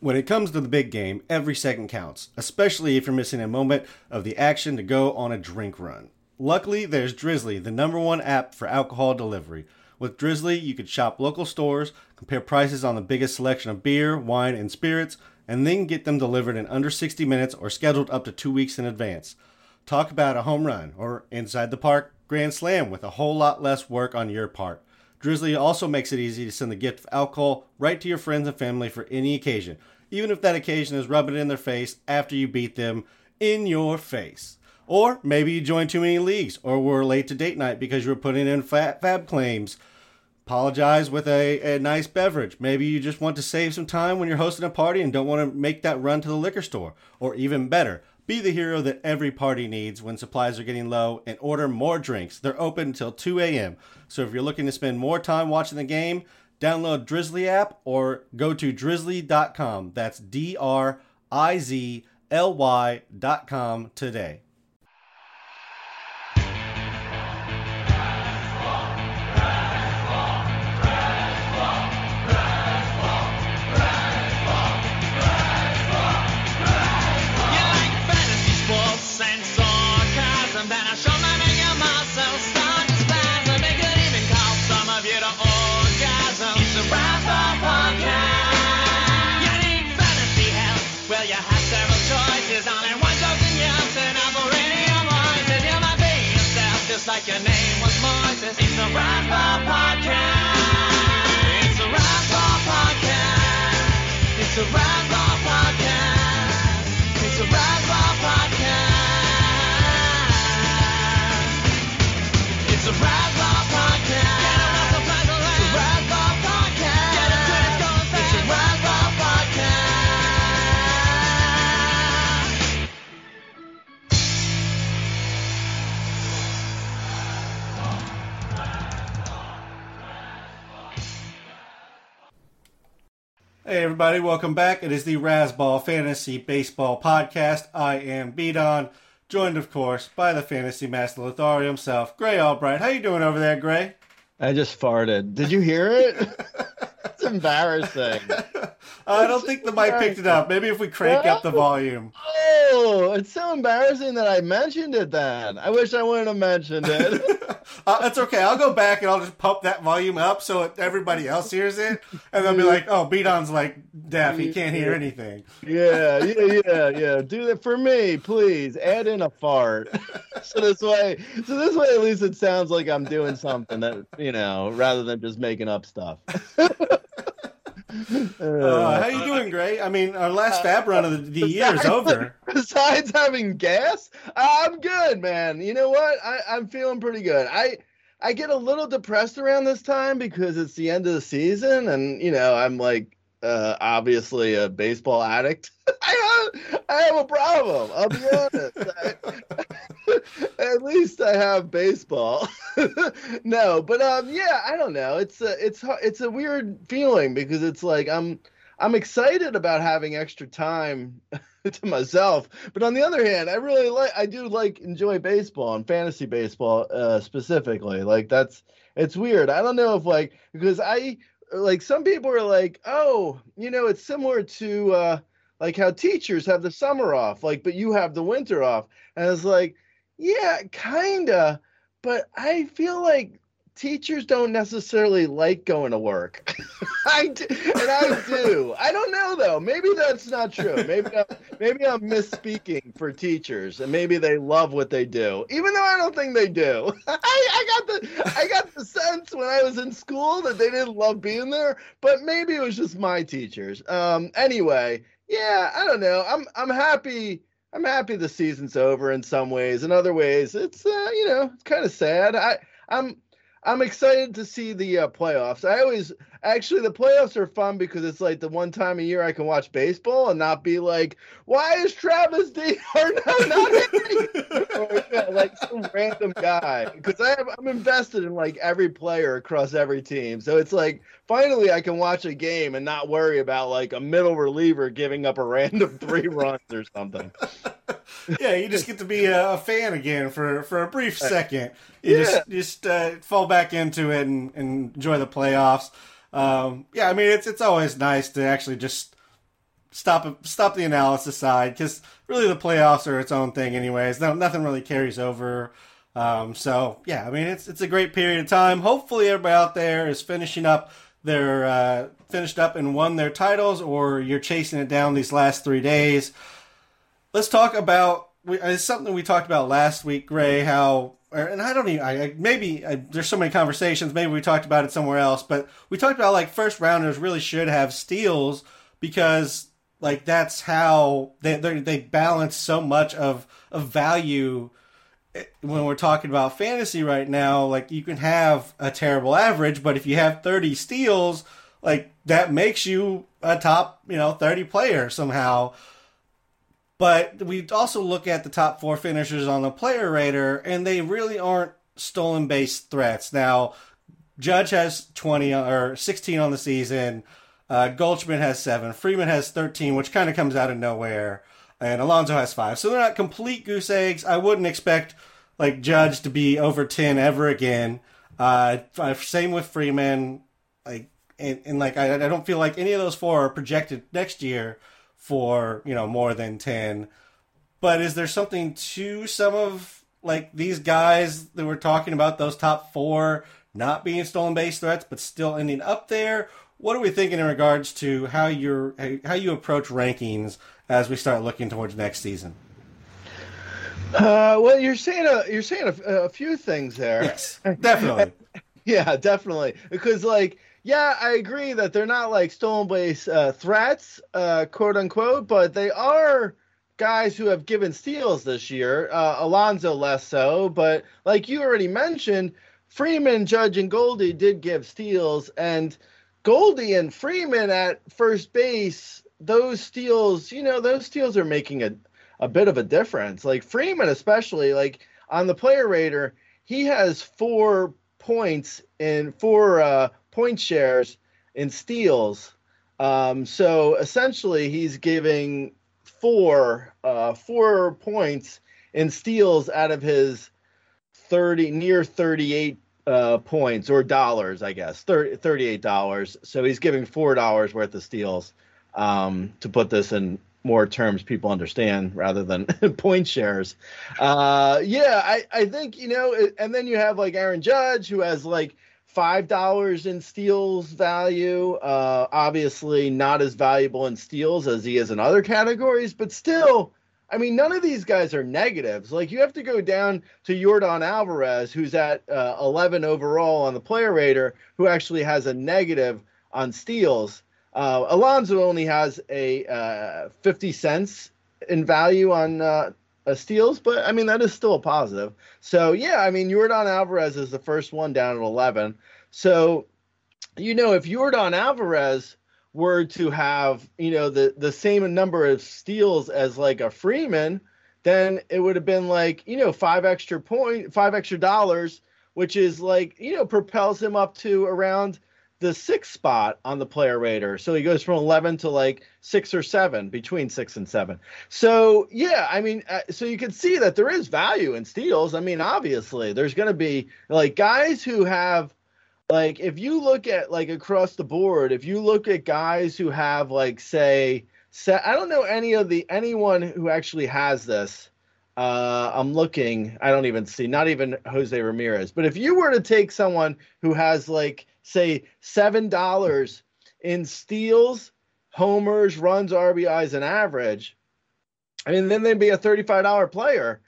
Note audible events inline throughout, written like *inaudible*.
When it comes to the big game, every second counts, especially if you're missing a moment of the action to go on a drink run. Luckily, there's Drizly, the number one app for alcohol delivery. With Drizly, you can shop local stores, compare prices on the biggest selection of beer, wine, and spirits, and then get them delivered in under 60 minutes or scheduled up to two weeks in advance. Talk about a home run or inside the park grand slam with a whole lot less work on your part. Drizly also makes it easy to send the gift of alcohol right to your friends and family for any occasion, even if that occasion is rubbing it in their face after you beat them in your face. Or maybe you joined too many leagues or were late to date night because you were putting in fat fab claims. Apologize with a, a nice beverage. Maybe you just want to save some time when you're hosting a party and don't want to make that run to the liquor store. Or even better, be the hero that every party needs when supplies are getting low and order more drinks. They're open until 2 a.m. So if you're looking to spend more time watching the game, download Drizly app or go to drizly.com. That's D R I Z L Y.com today. Everybody, welcome back. It is the Razzball Fantasy Baseball Podcast. I am B_Don, joined of course by the Fantasy Master Lothario himself, Grey Albright. How you doing over there, Grey? I just farted. Did you hear it? *laughs* embarrassing. *laughs* I don't think the mic picked it up. Maybe if we crank up the volume. Oh, it's so embarrassing that I mentioned it then. I wish I wouldn't have mentioned it. *laughs* Uh, that's okay. I'll go back and I'll just pump that volume up so everybody else hears it, and they'll be like, "Oh, B_Don's like deaf; he can't hear anything." yeah, yeah, yeah, yeah. Do that for me, please. Add in a fart. so this way, so this way, at least it sounds like I'm doing something that you know, rather than just making up stuff. *laughs* *laughs* Uh, how you doing, Grey? I mean, our last Fab run of the, the year is over. besides having gas, I'm good, man. You know what? I, I'm feeling pretty good. I I get a little depressed around this time because it's the end of the season, and you know I'm like uh, obviously a baseball addict. *laughs* I have I have a problem. I'll be honest. I- *laughs* at least I have baseball. *laughs* no, but um, yeah, I don't know. It's a it's it's a weird feeling because it's like I'm I'm excited about having extra time to myself, but on the other hand, I really like I do like enjoy baseball and fantasy baseball uh, specifically. Like that's it's weird. I don't know if like because I like some people are like, oh, you know, it's similar to uh, like how teachers have the summer off, like, but you have the winter off, and it's like, yeah, kinda, but I feel like teachers don't necessarily like going to work. *laughs* I do, and I do. I don't know though. Maybe that's not true. Maybe I'm, maybe I'm misspeaking for teachers, and maybe they love what they do, even though I don't think they do. *laughs* I, I got the I got the sense when I was in school that they didn't love being there, but maybe it was just my teachers. Um. Anyway, yeah, I don't know. I'm I'm happy. I'm happy the season's over in some ways. In other ways, it's uh, you know, it's kind of sad. I I'm I'm excited to see the uh, playoffs. I always actually the playoffs are fun because it's like the one time a year I can watch baseball and not be like, why is Travis D *laughs* or no, not *laughs* or, yeah, *laughs* like some random guy because I have I'm invested in like every player across every team. So it's like finally I can watch a game and not worry about like a middle reliever giving up a random three runs or something. yeah, you just get to be a, a fan again for, for a brief second. You Yeah. just just uh, fall back into it and, and enjoy the playoffs. Um, yeah, I mean it's it's always nice to actually just stop stop the analysis side because really the playoffs are its own thing, anyways. No, nothing really carries over. Um, so yeah, I mean it's it's a great period of time. Hopefully, everybody out there is finishing up their uh, finished up and won their titles, or you're chasing it down these last three days. Let's talk about we, it's something we talked about last week, Grey. How and I don't even I, maybe I, there's so many conversations. Maybe we talked about it somewhere else, but we talked about like first rounders really should have steals because like that's how they they balance so much of of value eh, when we're talking about fantasy right now. Like you can have a terrible average, but if you have 30 steals, like that makes you a top you know 30 player somehow. But we also look at the top four finishers on the player rater, and they really aren't stolen base threats. Now, Judge has 20 or 16 on the season. Uh, Goldschmidt has seven. Freeman has 13, which kind of comes out of nowhere. And Alonso has five. So they're not complete goose eggs. I wouldn't expect like Judge to be over 10 ever again. Uh, same with Freeman. Like, and, and like, I, I don't feel like any of those four are projected next year for, you know, more than 10. But is there something to some of like these guys that we're talking about, those top four not being stolen base threats, but still ending up there? what are we thinking in regards to how you're how you approach rankings as we start looking towards next season? Uh, well, you're saying a you're saying a, a few things there. Yes, definitely. *laughs* yeah, definitely. Because like, yeah, I agree that they're not like stolen base uh, threats, uh, quote unquote, but they are guys who have given steals this year. Uh, Alonso less so, but like you already mentioned, Freeman, Judge, and Goldie did give steals, and Goldie and Freeman at first base, those steals, you know, those steals are making a, a bit of a difference. Like Freeman, especially, like on the player rater, he has four points in four uh, point shares in steals. Um, so essentially, he's giving four uh, four points in steals out of his 30 near 38 uh, points or dollars, I guess, 30, $38. So he's giving $4 worth of steals um, to put this in more terms people understand rather than *laughs* point shares. Uh, yeah, I, I think, you know, and then you have like Aaron Judge who has like $5 in steals value. Uh, obviously not as valuable in steals as he is in other categories, but still I mean, none of these guys are negatives. Like you have to go down to Yordan Alvarez, who's at uh, 11 overall on the player rater, who actually has a negative on steals. Uh, Alonso only has a uh, 50 cents in value on uh, steals, but I mean that is still a positive. So yeah, I mean Yordan Alvarez is the first one down at 11. So you know if Yordan Alvarez were to have you know the the same number of steals as like a Freeman, then it would have been like you know five extra point five extra dollars, which is like you know propels him up to around the sixth spot on the player rater. So he goes from 11 to like six or seven, between six and seven. So, yeah, I mean, uh, so you can see that there is value in steals. I mean, obviously, there's going to be like guys who have like if you look at like across the board if you look at guys who have like say set i don't know any of the anyone who actually has this uh i'm looking i don't even see not even jose ramirez but if you were to take someone who has like say seven dollars in steals homers runs rbis and average i mean then they'd be a $35 player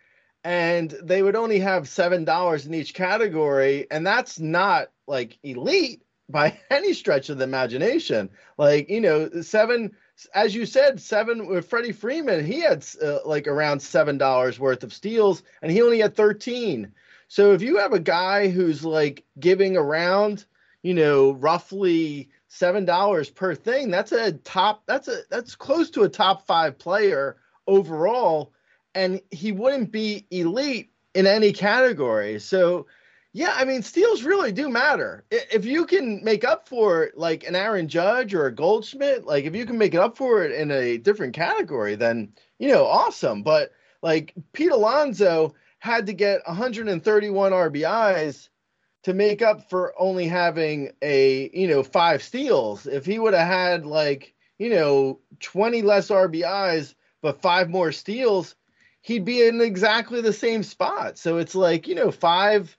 and they would only have seven dollars in each category and that's not like elite by *laughs* any stretch of the imagination. Like, you know, seven, as you said, seven with Freddie Freeman, he had uh, like around $7 worth of steals and he only had 13. So if you have a guy who's like giving around, you know, roughly $7 per thing, that's a top, that's a, that's close to a top five player overall. And he wouldn't be elite in any category. So, yeah, I mean, steals really do matter. If you can make up for like an Aaron Judge or a Goldschmidt, like if you can make it up for it in a different category, then you know, awesome. But like Pete Alonso had to get 131 RBIs to make up for only having a you know five steals. If he would have had like you know, 20 less RBIs, but five more steals, he'd be in exactly the same spot. So it's like, you know, five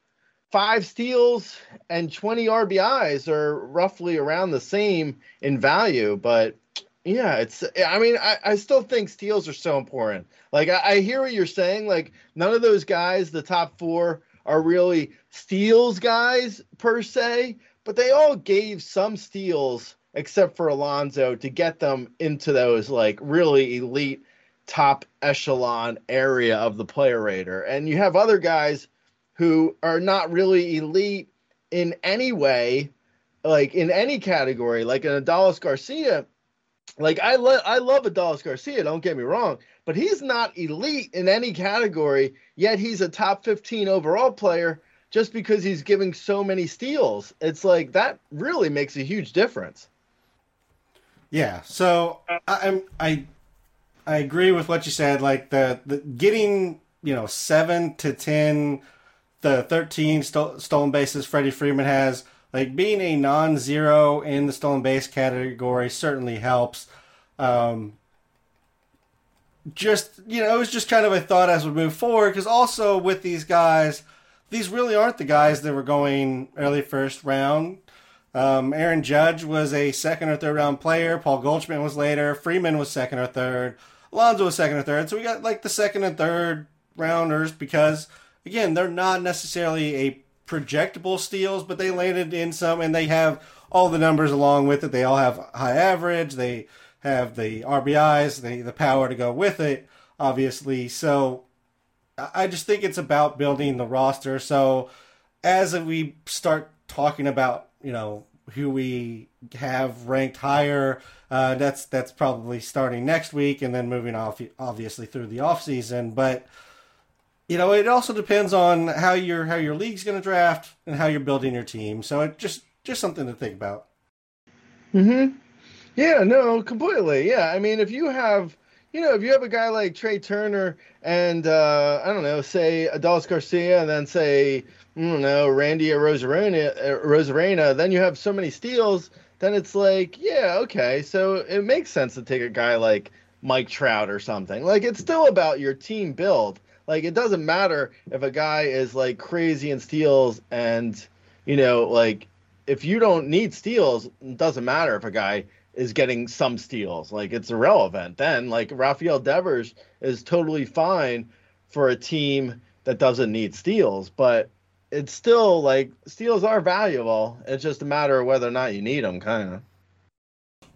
five steals and 20 RBIs are roughly around the same in value, but yeah, it's I mean, I, I still think steals are so important. Like I, I hear what you're saying. Like none of those guys, the top four, are really steals guys per se, but they all gave some steals except for Alonso to get them into those like really elite top echelon area of the player rater. And you have other guys who are not really elite in any way, like in any category, like an Adolis Garcia. Like I love I love Adolis Garcia, don't get me wrong, but he's not elite in any category, yet he's a top 15 overall player just because he's giving so many steals. It's like that really makes a huge difference. Yeah. So I, I'm I I agree with what you said. Like the, the getting you know seven to ten, the thirteen sto- stolen bases Freddie Freeman has. Like being a non-zero in the stolen base category certainly helps. Um, just you know, it was just kind of a thought as we move forward because also with these guys, these really aren't the guys that were going early first round. Um, Aaron Judge was a second or third round player. Paul Goldschmidt was later. Freeman was second or third. Alonso was second or third. So we got like the second and third rounders because again, they're not necessarily a projectable steals, but they landed in some and they have all the numbers along with it. They all have high average. They have the RBIs, the the power to go with it, obviously. So I just think it's about building the roster. So as we start talking about, you know, who we have ranked higher, uh, that's that's probably starting next week and then moving off obviously through the off season. But you know, it also depends on how your how your league's going to draft and how you're building your team. So it just just something to think about. Hmm. Yeah. No. Completely. Yeah. I mean, if you have, you know, if you have a guy like Trea Turner and uh, I don't know, say Adolis Garcia, and then say I don't know Randy Arozarena, Rosarena, then you have so many steals. Then it's like, yeah, okay. So it makes sense to take a guy like Mike Trout or something. Like it's still about your team build. Like it doesn't matter if a guy is like crazy in steals and you know like if you don't need steals, it doesn't matter if a guy is getting some steals. Like it's irrelevant. Then like Rafael Devers is totally fine for a team that doesn't need steals, but it's still like steals are valuable. It's just a matter of whether or not you need them, kind of.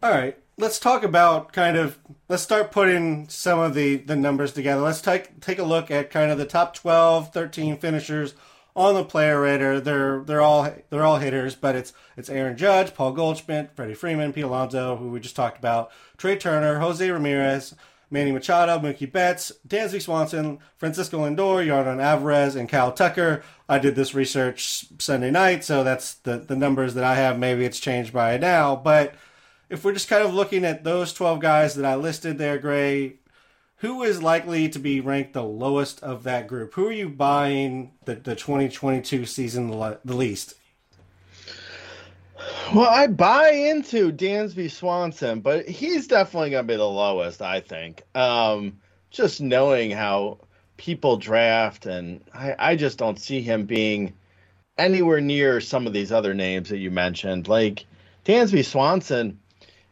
All right, let's talk about kind of let's start putting some of the the numbers together. Let's take take a look at kind of the top 12, 13 finishers on the player rater. They're they're all they're all hitters, but it's it's Aaron Judge, Paul Goldschmidt, Freddie Freeman, Pete Alonso, who we just talked about, Trea Turner, Jose Ramirez, Manny Machado, Mookie Betts, Dansby Swanson, Francisco Lindor, Yordan Alvarez, and Kyle Tucker. I did this research Sunday night, so that's the the numbers that I have. Maybe it's changed by now, but if we're just kind of looking at those 12 guys that I listed there, Grey, who is likely to be ranked the lowest of that group? Who are you buying the, the 2022 season the, least? Well, I buy into Dansby Swanson, but he's definitely going to be the lowest, I think. Um, just knowing how people draft, and I, I just don't see him being anywhere near some of these other names that you mentioned. Like Dansby Swanson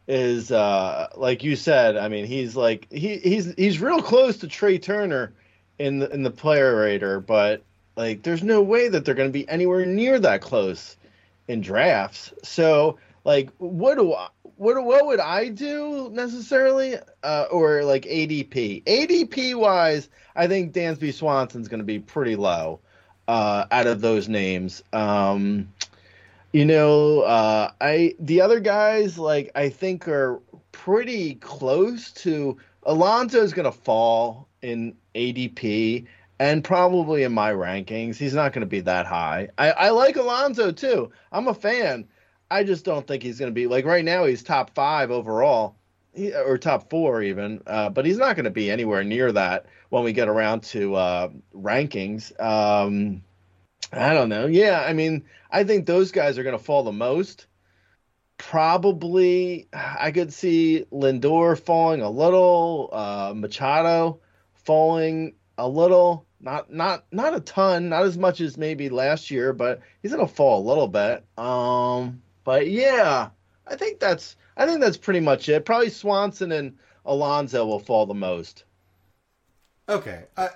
is, uh, like you said, I mean, he's like he he's he's real close to Trea Turner in the in the player rater, but like there's no way that they're going to be anywhere near that close in drafts. So like what do I, what what would I do necessarily uh, or like ADP? ADP wise, I think Dansby Swanson's going to be pretty low uh, out of those names. Um, you know, uh, I the other guys like I think are pretty close to Alonso's going to fall in ADP and probably in my rankings. He's not going to be that high. I, I like Alonso too. I'm a fan. I just don't think he's going to be like right now. He's top five overall, or top four even. Uh, but he's not going to be anywhere near that when we get around to uh, rankings. Um, I don't know. Yeah, I mean, I think those guys are going to fall the most. probably I could see Lindor falling a little, uh, Machado falling a little, not not not a ton, not as much as maybe last year, but he's gonna fall a little bit. Um, but yeah, I think that's I think that's pretty much it. Probably Swanson and Alonso will fall the most. Okay, I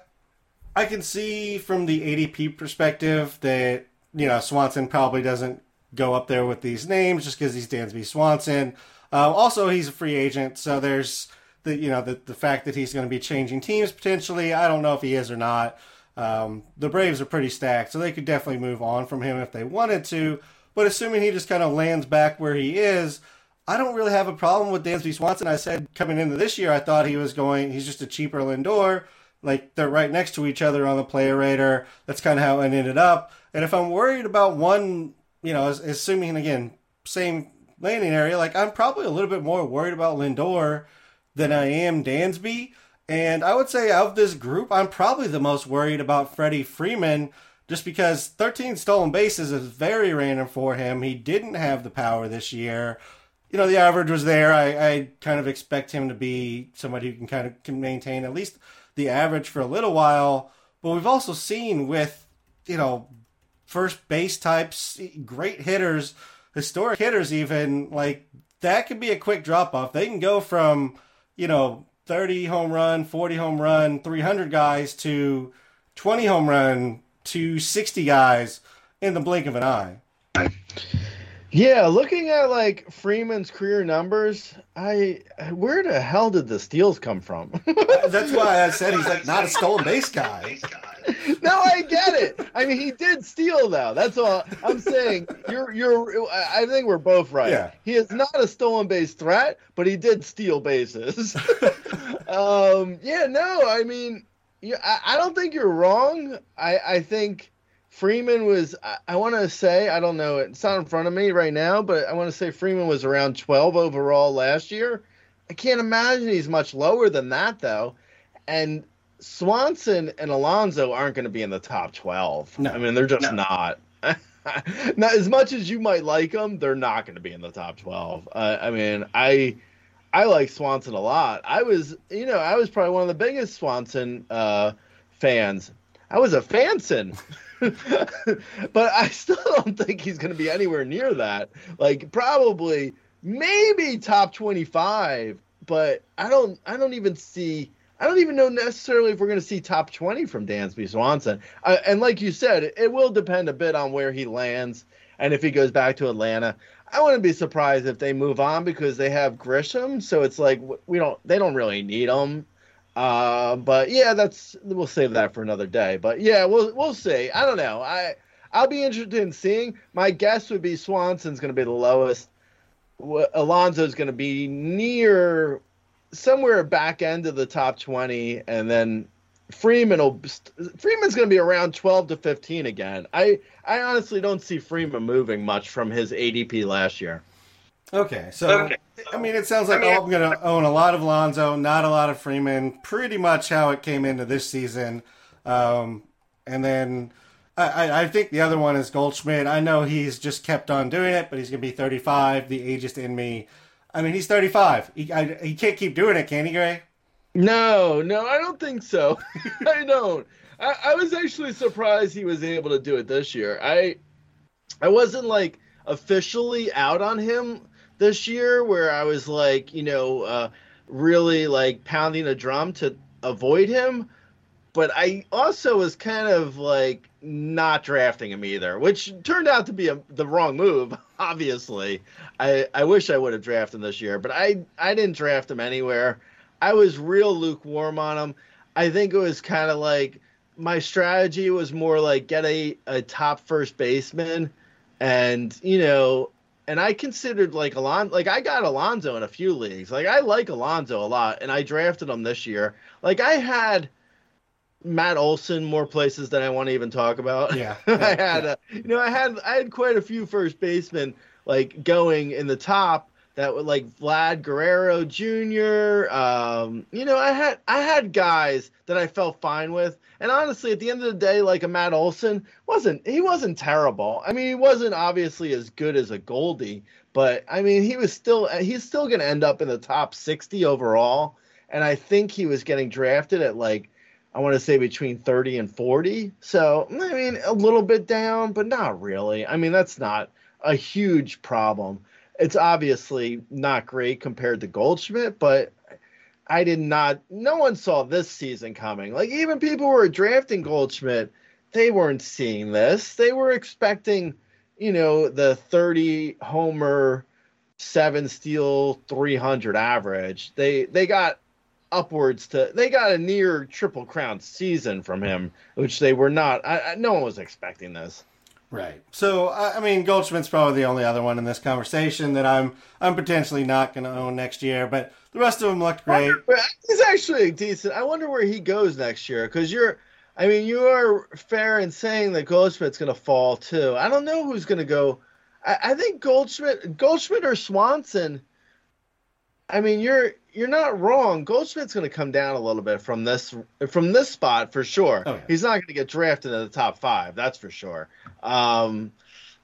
I can see from the ADP perspective that you know Swanson probably doesn't go up there with these names just because he's Dansby Swanson. Uh, also, he's a free agent, so there's the you know the the fact that he's going to be changing teams potentially. I don't know if he is or not. Um, the Braves are pretty stacked, so they could definitely move on from him if they wanted to. But assuming he just kind of lands back where he is, I don't really have a problem with Dansby Swanson. I said coming into this year, I thought he was going. He's just a cheaper Lindor. Like they're right next to each other on the player rater. That's kind of how it ended up. And if I'm worried about one, you know, assuming again same landing area, like I'm probably a little bit more worried about Lindor than I am Dansby. And I would say of this group, I'm probably the most worried about Freddie Freeman just because 13 stolen bases is very random for him. He didn't have the power this year. You know, the average was there. I, I kind of expect him to be somebody who can kind of can maintain at least the average for a little while. But we've also seen with, you know, first base types, great hitters, historic hitters even, like that could be a quick drop off. They can go from, you know, 30 home run, 40 home run, 300 guys to 20 home run to 60 guys in the blink of an eye. Yeah, looking at like Freeman's career numbers, I where the hell did the steals come from? That's why I said he's like not a stolen base guy. *laughs* no, I get it. I mean, he did steal though. That's all I'm saying. You're you're. I think we're both right. Yeah. He is not a stolen base threat, but he did steal bases. *laughs* um. Yeah. No. I mean, yeah. I, I don't think you're wrong. I I think. Freeman was, I, I want to say, I don't know, it's not in front of me right now, but I want to say Freeman was around 12 overall last year. I can't imagine he's much lower than that, though. And Swanson and Alonso aren't going to be in the top 12. No. I mean, they're just No. not. *laughs* not as much as you might like them, they're not going to be in the top 12. Uh, I mean, I I like Swanson a lot. I was, you know, I was probably one of the biggest Swanson uh, fans. I was a fanson. *laughs* *laughs* but I still *laughs* don't think he's going to be anywhere near that. Like probably maybe top 25, but I don't I don't even see I don't even know necessarily if we're going to see top 20 from Dansby Swanson. Uh, and like you said, it, it will depend a bit on where he lands and if he goes back to Atlanta. I wouldn't be surprised if they move on because they have Grissom, so it's like we don't they don't really need him. Uh, but yeah, that's we'll save that for another day. But yeah, we'll we'll see. I don't know. I I'll be interested in seeing. My guess would be Swanson's going to be the lowest. Alonso's going to be near somewhere back end of the top twenty, and then Freeman will Freeman's going to be around twelve to fifteen again. I I honestly don't see Freeman moving much from his ADP last year. Okay, so Okay. I mean, it sounds like I mean- I'm going to own a lot of Lonzo, not a lot of Freeman. Pretty much how it came into this season, um, and then I, I, I think the other one is Goldschmidt. I know he's just kept on doing it, but he's going to be 35. The ageist in me. I mean, he's 35. He I, he can't keep doing it, can he, Grey? No, no, I don't think so. *laughs* I don't. I, I was actually surprised he was able to do it this year. I I wasn't like officially out on him this year where I was like, you know, uh, really like pounding a drum to avoid him. But I also was kind of like not drafting him either, which turned out to be a, the wrong move. *laughs* Obviously, I, I wish I would have drafted him this year, but I I didn't draft him anywhere. I was real lukewarm on him. I think it was kind of like my strategy was more like get a, a top first baseman and you know and I considered like Alon like I got Alonso in a few leagues. Like I like Alonso a lot and I drafted him this year. Like I had Matt Olson more places than I want to even talk about. Yeah, *laughs* I had yeah. a, you know I had I had quite a few first basemen like going in the top that were like Vlad Guerrero Jr. Um, you know, I had I had guys that I felt fine with, and honestly, at the end of the day, like a Matt Olson wasn't he wasn't terrible. I mean, he wasn't obviously as good as a Goldie, but I mean, he was still he's still going to end up in the top 60 overall, and I think he was getting drafted at like I want to say between 30 and 40. So I mean, a little bit down, but not really. I mean, that's not a huge problem. It's obviously not great compared to Goldschmidt, but I did not. No one saw this season coming. Like even people who were drafting Goldschmidt, they weren't seeing this. They were expecting, you know, the 30 homer, seven steal, 300 average. They they got upwards to they got a near triple crown season from him, which they were not. I, I, no one was expecting this. Right. So I I mean, Goldschmidt's probably the only other one in this conversation that I'm I'm potentially not going to own next year. But the rest of them looked great. He's actually decent. I wonder where he goes next year because you're. I mean, you are fair in saying that Goldschmidt's going to fall too. I don't know who's going to go. I, I think Goldschmidt, Goldschmidt or Swanson. I mean, you're you're not wrong. Goldschmidt's going to come down a little bit from this from this spot for sure. Oh, yeah. He's not going to get drafted in the top five. That's for sure. Um,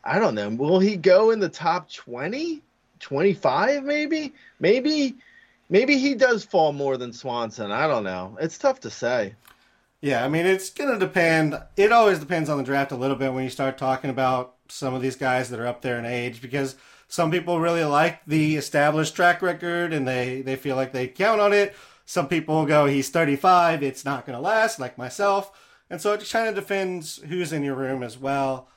I don't know. Will he go in the top 20, 25 maybe? Maybe maybe he does fall more than Swanson. I don't know. It's tough to say. Yeah, I mean, it's going to depend. It always depends on the draft a little bit when you start talking about some of these guys that are up there in age because some people really like the established track record and they, they feel like they count on it. Some people go, he's 35, it's not going to last, like myself. And so it kind of depends who's in your room as well.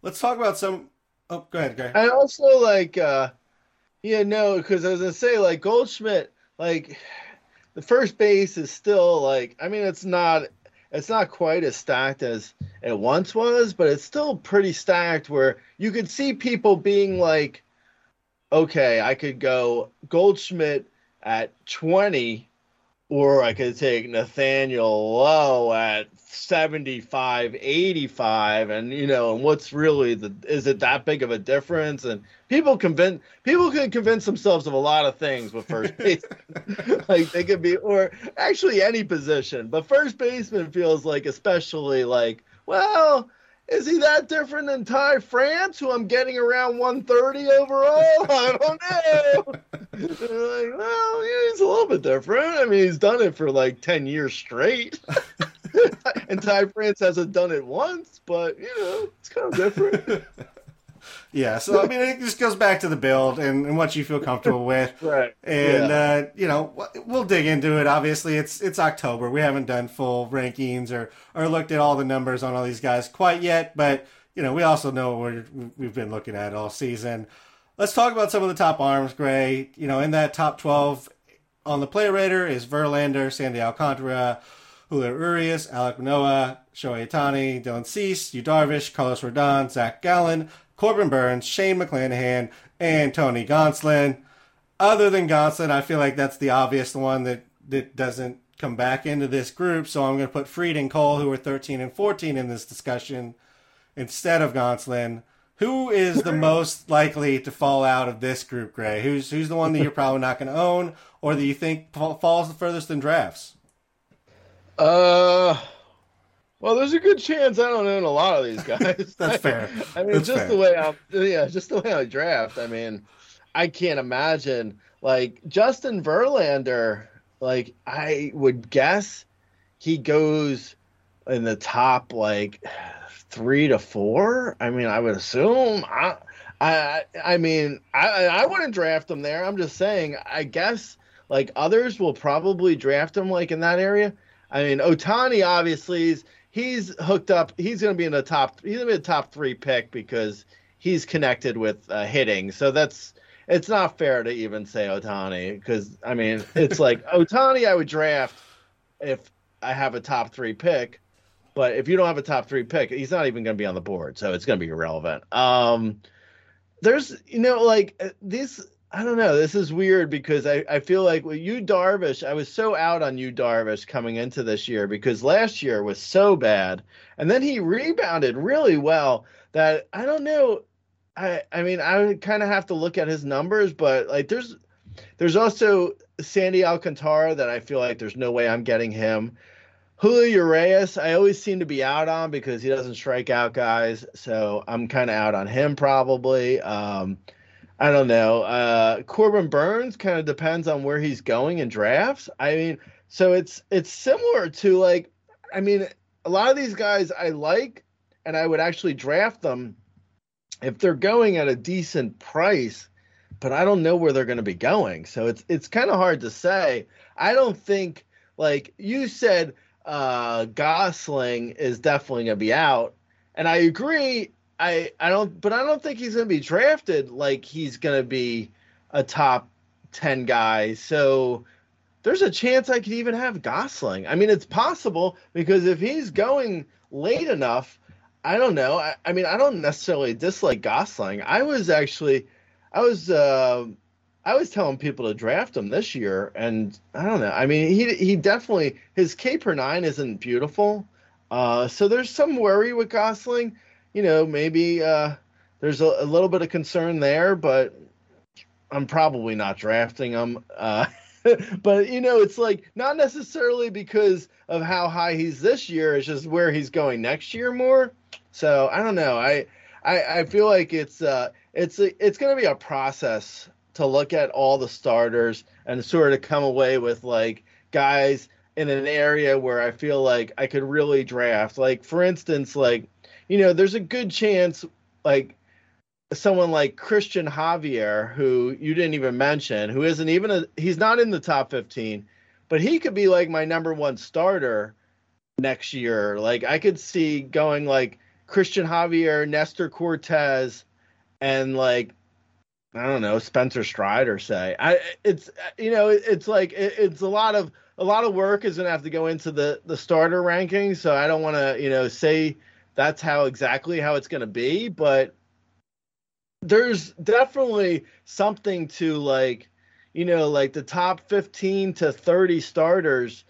Let's talk about some. Oh, go ahead, Gary. I also like uh yeah, no, because I was gonna say like Goldschmidt, like the first base is still like I mean it's not it's not quite as stacked as it once was, but it's still pretty stacked where you could see people being like, okay, I could go Goldschmidt at 20, or I could take Nathaniel Lowe at 75, 85, and you know, and what's really the is it that big of a difference? And people convince people can convince themselves of a lot of things with first *laughs* base. *laughs* like they could be, or actually any position, but first baseman feels like especially like, well, is he that different than Ty France, who I'm getting around 130 overall? *laughs* I don't know. Like, well, yeah, he's a little bit different. I mean, he's done it for like 10 years straight. *laughs* and Ty France hasn't done it once, but, you know, it's kind of different. *laughs* Yeah, so I mean, it just goes back to the build and, and what you feel comfortable with. *laughs* right. And Yeah. uh, you know, we'll dig into it. Obviously, it's it's October. We haven't done full rankings or or looked at all the numbers on all these guys quite yet. But you know, we also know we're, we've been looking at all season. Let's talk about some of the top arms, Grey. You know, in that top twelve on the play rater is Verlander, Sandy Alcantara, Julio Urias, Alek Manoah, Shohei Ohtani, Dylan Cease, Yu Darvish, Carlos Rodon, Zach Gallen, Corbin Burnes, Shane McClanahan, and Tony Gonsolin. Other than Gonsolin, I feel like that's the obvious one that, that doesn't come back into this group. So I'm going to put Fried and Cole, who are 13 and 14 in this discussion, instead of Gonsolin. Who is the most likely to fall out of this group, Grey? Who's who's the one that you're probably not going to own, or that you think falls the furthest in drafts? Uh, well, there's a good chance I don't own a lot of these *laughs* guys. That's fair. I mean, That's just fair. the way I, yeah, just the way I draft. I mean, I can't imagine like Justin Verlander. Like I would guess he goes in the top like three to four. I mean, I would assume. I, I, I mean, I, I wouldn't draft him there. I'm just saying. I guess like others will probably draft him like in that area. I mean, Otani obviously is he's hooked up. He's going to be in the top. He's going to be a top three pick because he's connected with uh, hitting. So that's it's not fair to even say Otani because I mean it's like *laughs* Otani I would draft if I have a top three pick, but if you don't have a top three pick, he's not even going to be on the board, so it's going to be irrelevant. Um, there's you know like uh, this. I don't know. This is weird because I, I feel like with Yu Darvish, I was so out on Yu Darvish coming into this year because last year was so bad, and then he rebounded really well. That I don't know. I I mean I would kind of have to look at his numbers, but like there's there's also Sandy Alcantara that I feel like there's no way I'm getting him. Julio Urias, I always seem to be out on because he doesn't strike out guys, so I'm kind of out on him probably. Um, I don't know. Uh, Corbin Burnes kind of depends on where he's going in drafts. I mean, so it's it's similar to like, I mean, a lot of these guys I like, and I would actually draft them if they're going at a decent price, but I don't know where they're going to be going. So it's it's kind of hard to say. I don't think like you said, uh, Gonsolin is definitely going to be out, and I agree. I I don't, but I don't think he's going to be drafted like he's going to be a top ten guy. So there's a chance I could even have Gonsolin. I mean, it's possible because if he's going late enough, I don't know. I, I mean, I don't necessarily dislike Gonsolin. I was actually, I was, uh, I was telling people to draft him this year, and I don't know. I mean, he he definitely his K per nine isn't beautiful, uh, so there's some worry with Gonsolin. You know, maybe uh, there's a, a little bit of concern there, but I'm probably not drafting him. Uh, *laughs* but you know, it's like not necessarily because of how high he's this year. It's just where he's going next year more. So I don't know. I I, I feel like it's uh it's a, it's going to be a process to look at all the starters and sort of come away with like guys in an area where I feel like I could really draft. Like for instance, like you know, there's a good chance like someone like Cristian Javier, who you didn't even mention, who isn't even a he's not in the top 15, but he could be like my number one starter next year. Like I could see going like Cristian Javier, Nestor Cortes, and like I don't know Spencer Strider. Say I it's you know it's like it, it's a lot of a lot of work is gonna have to go into the the starter rankings. So I don't want to you know say that's how exactly how it's gonna be, but there's definitely something to like you know like the top 15 to 30 starters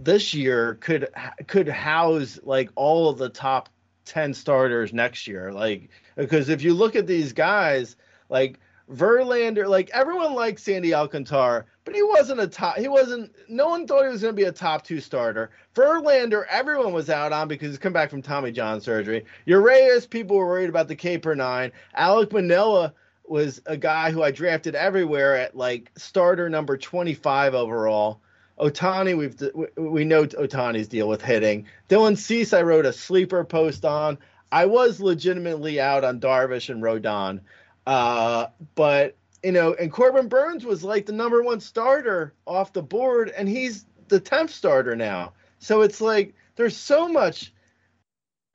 this year could could house like all of the top 10 starters next year. Like because if you look at these guys like Verlander, like everyone likes Sandy Alcantara, but he wasn't a top. He wasn't. No one thought he was going to be a top two starter. Verlander, everyone was out on because he's come back from Tommy John surgery. Urias, people were worried about the K per nine. Alek Manoah was a guy who I drafted everywhere at like starter number 25 overall. Otani, we've we know Otani's deal with hitting. Dylan Cease, I wrote a sleeper post on. I was legitimately out on Darvish and Rodon. Uh, but you know, and Corbin Burnes was like the number one starter off the board, and he's the tenth starter now. So it's like there's so much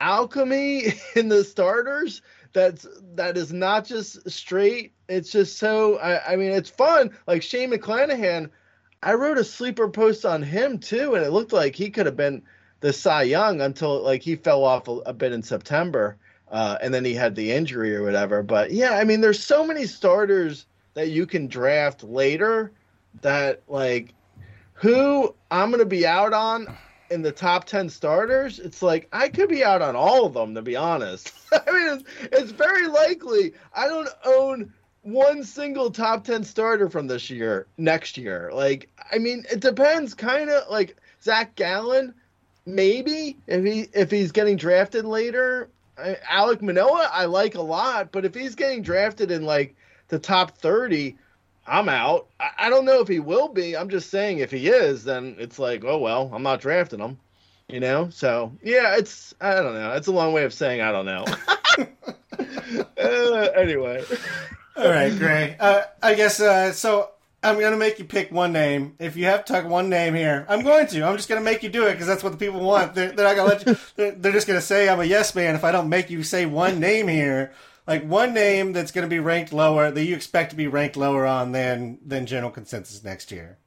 alchemy *laughs* in the starters that's that is not just straight. It's just so I, I mean it's fun. Like Shane McClanahan, I wrote a sleeper post on him too, and it looked like he could have been the Cy Young until like he fell off a, a bit in September uh, and then he had the injury or whatever. But yeah, I mean, there's so many starters that you can draft later that like who I'm gonna be out on in the top 10 starters, it's like I could be out on all of them to be honest. *laughs* I mean, it's, it's very likely I don't own one single top 10 starter from this year next year. Like, I mean, it depends kind of like Zach Gallen, maybe if he if he's getting drafted later, Alek Manoah, I like a lot, but if he's getting drafted in like the top 30, I'm out. I, I, don't know if he will be. I'm just saying if he is, then it's like, oh, well, I'm not drafting him, you know? So, yeah, it's, I don't know. It's a long way of saying I don't know. *laughs* uh, anyway. All right, Grey. Uh, I guess, uh, so I'm going to make you pick one name. If you have to talk one name here, I'm going to. I'm just going to make you do it because that's what the people want. They're, they're not going to let you. *laughs* They're, they're just going to say I'm a yes man if I don't make you say one name here. Like one name that's going to be ranked lower that you expect to be ranked lower on than than general consensus next year.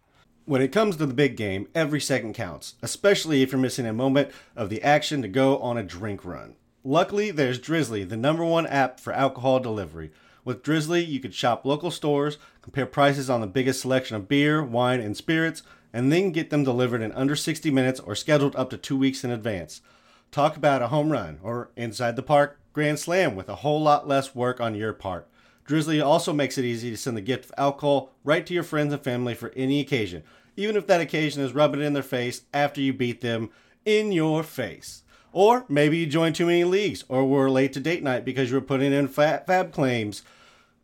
When it comes to the big game, every second counts, especially if you're missing a moment of the action to go on a drink run. Luckily, there's Drizly, the number one app for alcohol delivery. With Drizly, you can shop local stores, compare prices on the biggest selection of beer, wine, and spirits, and then get them delivered in under 60 minutes or scheduled up to two weeks in advance. Talk about a home run or inside the park grand slam with a whole lot less work on your part. Drizly also makes it easy to send the gift of alcohol right to your friends and family for any occasion, even if that occasion is rubbing it in their face after you beat them in your face. Or maybe you joined too many leagues or were late to date night because you were putting in fab, claims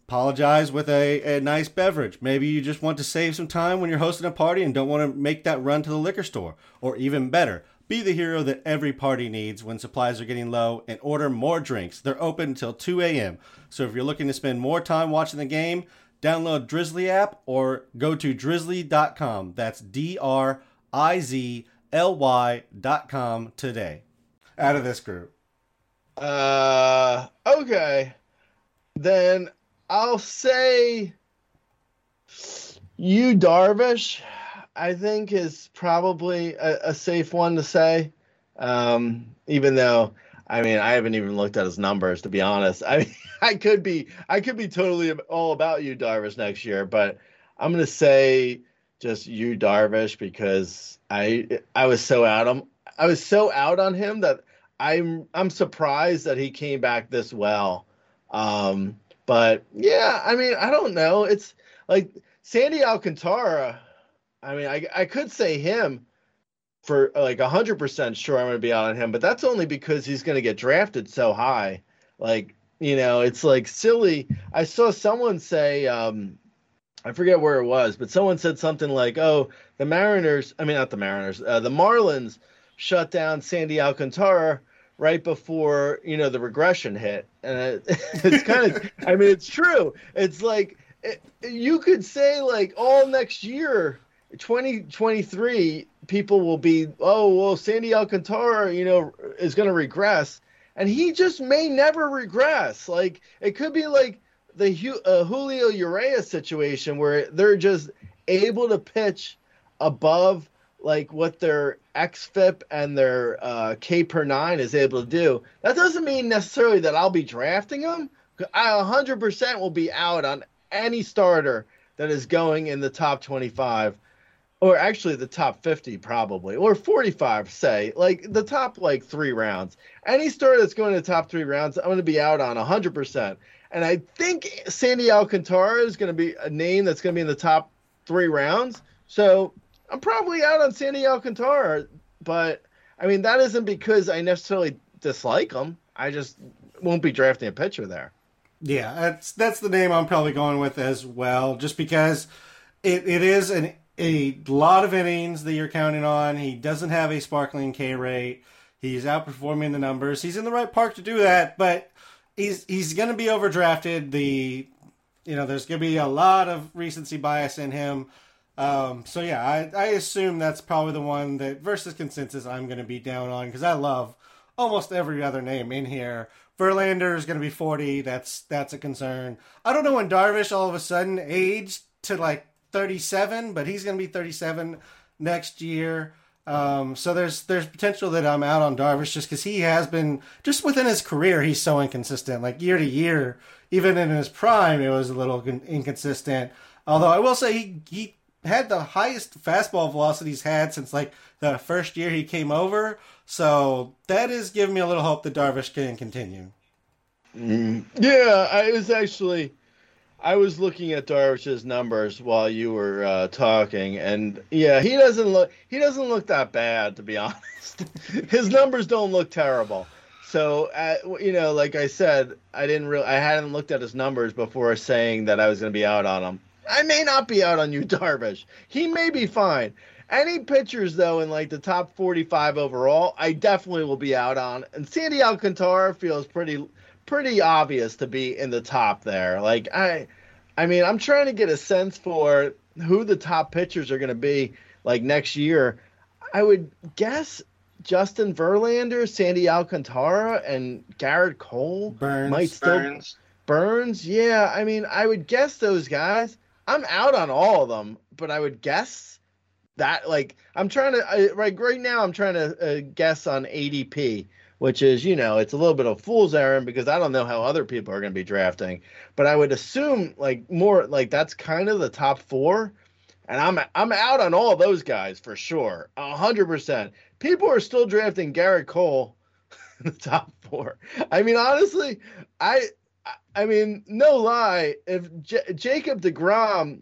apologize with a, a nice beverage. Maybe you just want to save some time when you're hosting a party and don't want to make that run to the liquor store. Or even better, be the hero that every party needs when supplies are getting low and order more drinks. They're open until 2 a.m. So if you're looking to spend more time watching the game, download Drizly app or go to drizly.com. That's D R I Z L Y.com today. Out of this group. Uh, okay. Then I'll say Yu Darvish. I think is probably a, a safe one to say. Um, even though I mean I haven't even looked at his numbers to be honest. *laughs* I mean I could be I could be totally all about Yu Darvish next year, but I'm gonna say just Yu Darvish because I I was so out on I was so out on him that I'm I'm surprised that he came back this well. Um, but yeah, I mean, I don't know. It's like Sandy Alcantara. I mean, I I could say him for like hundred percent sure I'm to be out on him, but that's only because he's to get drafted so high. Like you know, it's like silly. I saw someone say, um, I forget where it was, but someone said something like, "Oh, the Mariners. I mean, not the Mariners. Uh, the Marlins shut down Sandy Alcantara." Right before you know the regression hit. And it, *laughs* it's kind of i mean it's true. It's like it, you could say like all next year 2023 people will be oh well sandy alcantara you know is going to regress. And he just may never regress. Like it could be like the uh, julio urias situation where they're just able to pitch above like what their xFIP and their uh, K per nine is able to do, that doesn't mean necessarily that I'll be drafting them. I 100% will be out on any starter that is going in the top 25, or actually the top 50 probably, or 45 say, like the top like three rounds. Any starter that's going to the top three rounds, I'm going to be out on 100%. And I think Sandy Alcantara is going to be a name that's going to be in the top three rounds. So I'm probably out on Sandy Alcantara, but I mean that isn't because I necessarily dislike him. I just won't be drafting a pitcher there. Yeah, that's that's the name I'm probably going with as well, just because it, it is an a lot of innings that you're counting on. He doesn't have a sparkling K rate. He's outperforming the numbers. He's in the right park to do that, but he's he's going to be overdrafted. The you know there's going to be a lot of recency bias in him. Um, so yeah, I, I assume that's probably the one that versus consensus I'm going to be down on because I love almost every other name in here. Verlander is going to be 40. That's that's a concern. I don't know when Darvish all of a sudden aged to like 37, but he's going to be 37 next year. Um, so there's there's potential that I'm out on Darvish just because he has been just within his career he's so inconsistent. Like year to year, even in his prime, it was a little inconsistent. Although I will say he he had the highest fastball velocity he's had since like the first year he came over. So that is giving me a little hope that Darvish can continue. Mm, yeah, I was actually I was looking at Darvish's numbers while you were uh, talking, and yeah, he doesn't look he doesn't look that bad to be *laughs* honest. His numbers don't look terrible. So uh, you know, like I said, I didn't really I hadn't looked at his numbers before saying that I was going to be out on him. I may not be out on you, *laughs* Darvish. He may be fine. Any pitchers though in like the top 45 overall, I definitely will be out on. And Sandy Alcantara feels pretty pretty obvious to be in the top there. Like I I mean, I'm trying to get a sense for who the top pitchers are going to be like next year. I would guess Justin Verlander, Sandy Alcantara, and Gerrit Cole Burns. might still Burns. Burns. Yeah, I mean, I would guess those guys. I'm out on all of them, but I would guess that like I'm trying to I, right right now I'm trying to uh, guess on ADP, which is you know it's a little bit of fool's errand because I don't know how other people are going to be drafting, but I would assume like more like that's kind of the top four, and I'm I'm out on all those guys for sure, hundred percent. People are still drafting Gerrit Cole *laughs* in the top four. I mean honestly, I I mean, no lie, if J- Jacob DeGrom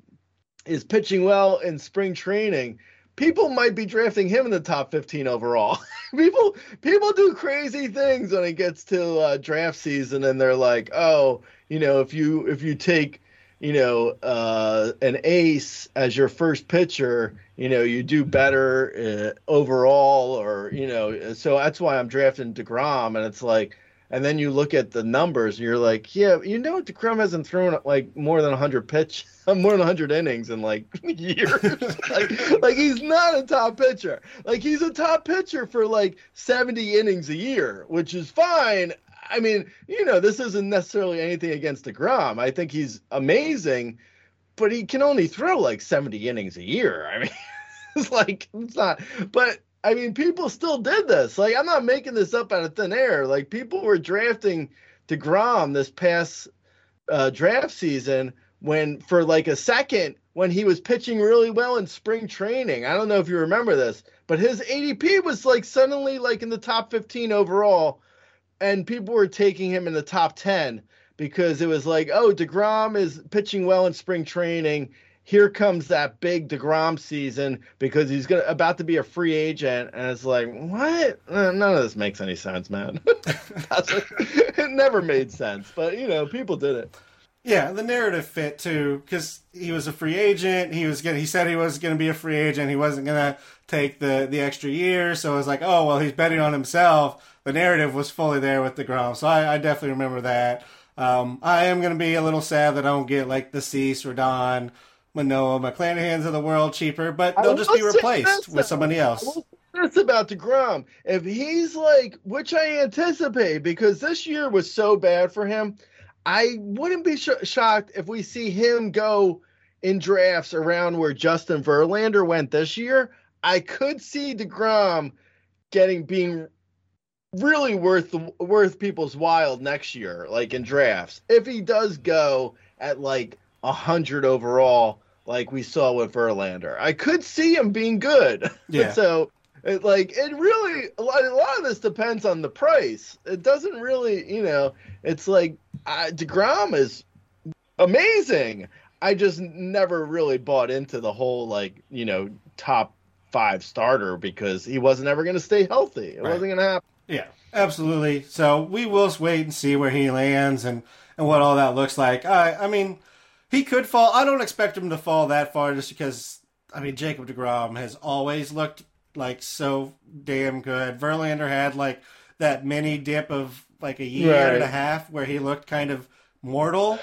is pitching well in spring training, people might be drafting him in the top 15 overall. *laughs* people people do crazy things when it gets to uh, draft season, and they're like, oh, you know, if you if you take you know, uh, an ace as your first pitcher, you know, you do better uh, overall, or you know, so that's why I'm drafting Degrom, and it's like, and then you look at the numbers, and you're like, yeah, you know, Degrom hasn't thrown like more than 100 pitch, *laughs* more than 100 innings in like *laughs* years, *laughs* like, like he's not a top pitcher, like he's a top pitcher for like 70 innings a year, which is fine. I mean, you know, this isn't necessarily anything against DeGrom. I think he's amazing, but he can only throw like 70 innings a year. I mean, it's like, it's not, but I mean, people still did this. Like, I'm not making this up out of thin air. Like, people were drafting DeGrom this past uh, draft season when, for like a second, when he was pitching really well in spring training. I don't know if you remember this, but his ADP was like suddenly like in the top 15 overall and people were taking him in the top 10 because it was like, oh, DeGrom is pitching well in spring training. Here comes that big DeGrom season because he's gonna about to be a free agent, and it's like, what? Uh, None of this makes any sense, man. *laughs* *laughs* it never made sense, but you know, people did it. Yeah, the narrative fit too because he was a free agent. He was gonna, he said he was going to be a free agent. He wasn't going to take the the extra year, so it was like, oh well, he's betting on himself. The narrative was fully there with Degrom, so I, I definitely remember that. Um, I am going to be a little sad that I don't get like the Cease, Rodon, Manoah, McClanahan's of the world cheaper, but they'll just be replaced with somebody else. This about Degrom, if he's like, which I anticipate, because this year was so bad for him, I wouldn't be sh- shocked if we see him go in drafts around where Justin Verlander went this year. I could see Degrom getting being really worth worth people's while next year, like in drafts. If he does go at like a hundred overall, like we saw with Verlander, I could see him being good. *laughs* Yeah. so. It, like it really a lot, a lot of this depends on the price. It doesn't really, you know, it's like uh, Degrom is amazing. I just never really bought into the whole like you know top five starter because he wasn't ever going to stay healthy. It Right. wasn't going to happen. Yeah, absolutely. So we will wait and see where he lands and, and what all that looks like. I I mean, he could fall. I don't expect him to fall that far just because I mean Jacob Degrom has always looked like so damn good. Verlander had like that mini dip of like a year and a half where he looked kind of mortal.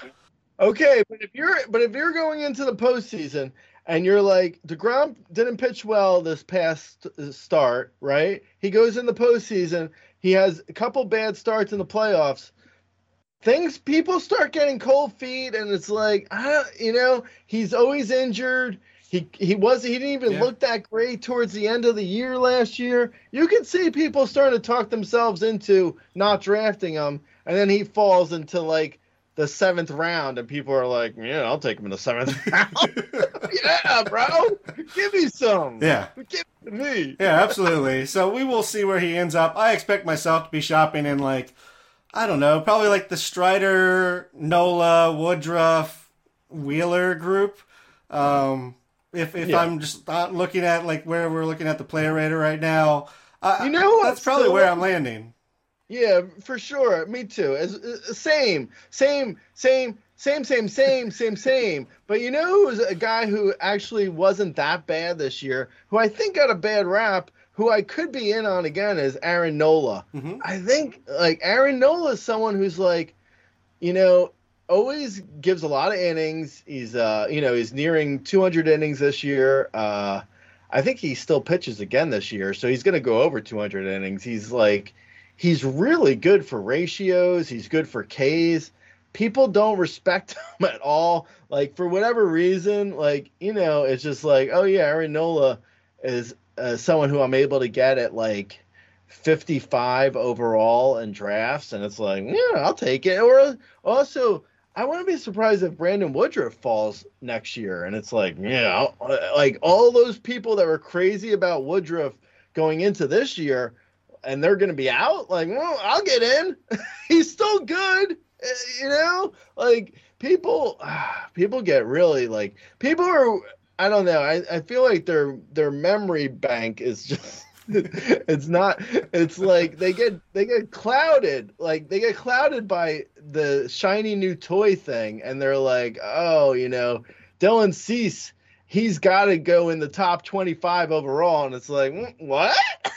Okay, but if you're but if you're going into the postseason and you're like Degrom didn't pitch well this past start, right? He goes in the postseason. He has a couple bad starts in the playoffs. Things people start getting cold feet, and it's like I don't, you know, he's always injured. He he was he didn't even Yeah. look that great towards the end of the year last year. You can see people starting to talk themselves into not drafting him, and then he falls into like the seventh round, and people are like, "Yeah, I'll take him in the seventh *laughs* round." *laughs* yeah, bro, give me some. Yeah. give me. Yeah, absolutely. so we will see where he ends up. I expect myself to be shopping in like I don't know, probably like the Strider, Nola, Woodruff, Wheeler group. Um, if if yeah. I'm just not looking at like where we're looking at the player rater right now, I, you know that's probably where I'm landing. Yeah, for sure. Me too. As, uh, same, same, same, same, same, same, same, same. But you know who's a guy who actually wasn't that bad this year, who I think got a bad rap who I could be in on again is Aaron Nola. Mhm. I think like Aaron Nola is someone who's like, you know, always gives a lot of innings. He's uh, you know, he's nearing 200 innings this year. Uh, I think he still pitches again this year, so he's going to go over 200 innings. He's like, he's really good for ratios. He's good for Ks. People don't respect *laughs* him at all. Like for whatever reason, like you know, it's just like, oh yeah, Aaron Nola is uh, someone who I'm able to get at like 55 overall in drafts, and it's like, yeah, I'll take it. Or also, I wouldn't be surprised if Brandon Woodruff falls next year, and it's like, yeah, I'll- like all those people that were crazy about Woodruff going into this year, and they're going to be out. Like, well, I'll get in. *laughs* He's still good, eh, you know. Like people, people get really like people are I don't know. I, I feel like their their memory bank is just *laughs* it's not it's like they get they get clouded. Like they get clouded by the shiny new toy thing and they're like oh you know dylan cease he's got to go in the top 25 overall. And it's like "Mm, what? *laughs*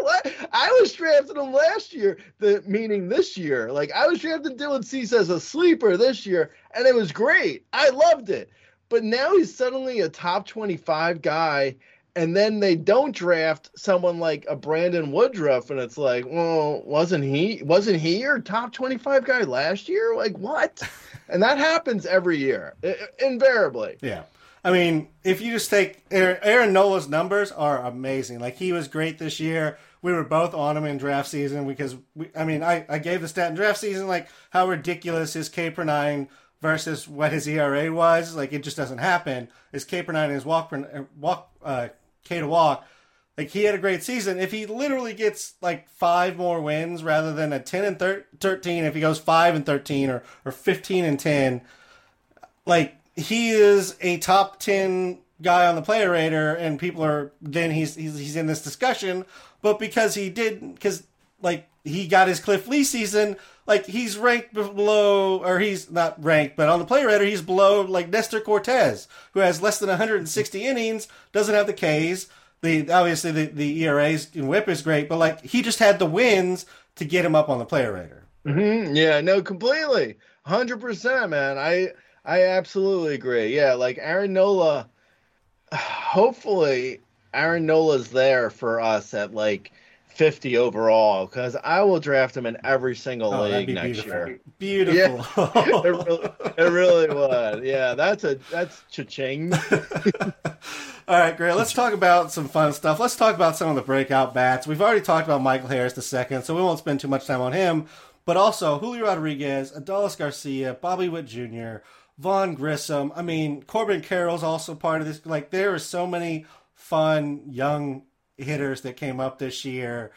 What? I was drafting him last year the meaning this year. Like i was drafting dylan cease as a sleeper this year and it was great. I loved it but now he's suddenly a top 25 guy and then they don't draft someone like a Brandon Woodruff, and it's like, well, wasn't he wasn't he your top twenty five guy last year? Like what? *laughs* and that happens every year, invariably. Yeah. I mean, if you just take Aaron, Aaron Nola's numbers are amazing. Like he was great this year. We were both on him in draft season because we, I mean, I, I gave the stat in draft season like how ridiculous his K per nine versus what his ERA was. Like it just doesn't happen. His K per nine and his walk per, uh, walk uh, K to walk. Like he had a great season. If he literally gets like five more wins rather than a ten and thir- thirteen, if he goes five and thirteen or or fifteen and ten, like he is a top 10 guy on the player rater and people are then he's he's, he's in this discussion but because he did because like he got his cliff lee season like he's ranked below or he's not ranked but on the player rater he's below like nestor cortes who has less than 160 innings doesn't have the k's the obviously the, the eras and whip is great but like he just had the wins to get him up on the player rater Mhm, Yeah, no, completely, hundred percent, man. I I absolutely agree. Yeah, like Aaron Nola. *sighs* Hopefully, Aaron Nola's there for us at like fifty overall because I will draft him in every single oh, league next beautiful year. beautiful *laughs* it, really, it really would. Yeah, that's a that's cha-ching. *laughs* All right, great. Let's talk about some fun stuff. Let's talk about some of the breakout bats. We've already talked about Michael Harris the second, so we won't spend too much time on him. But also Julio Rodriguez, Adolis Garcia, Bobby Witt Jr., Vaughn Grissom. I mean, Corbin Carroll's also part of this. Like, there are so many fun young hitters that came up this year.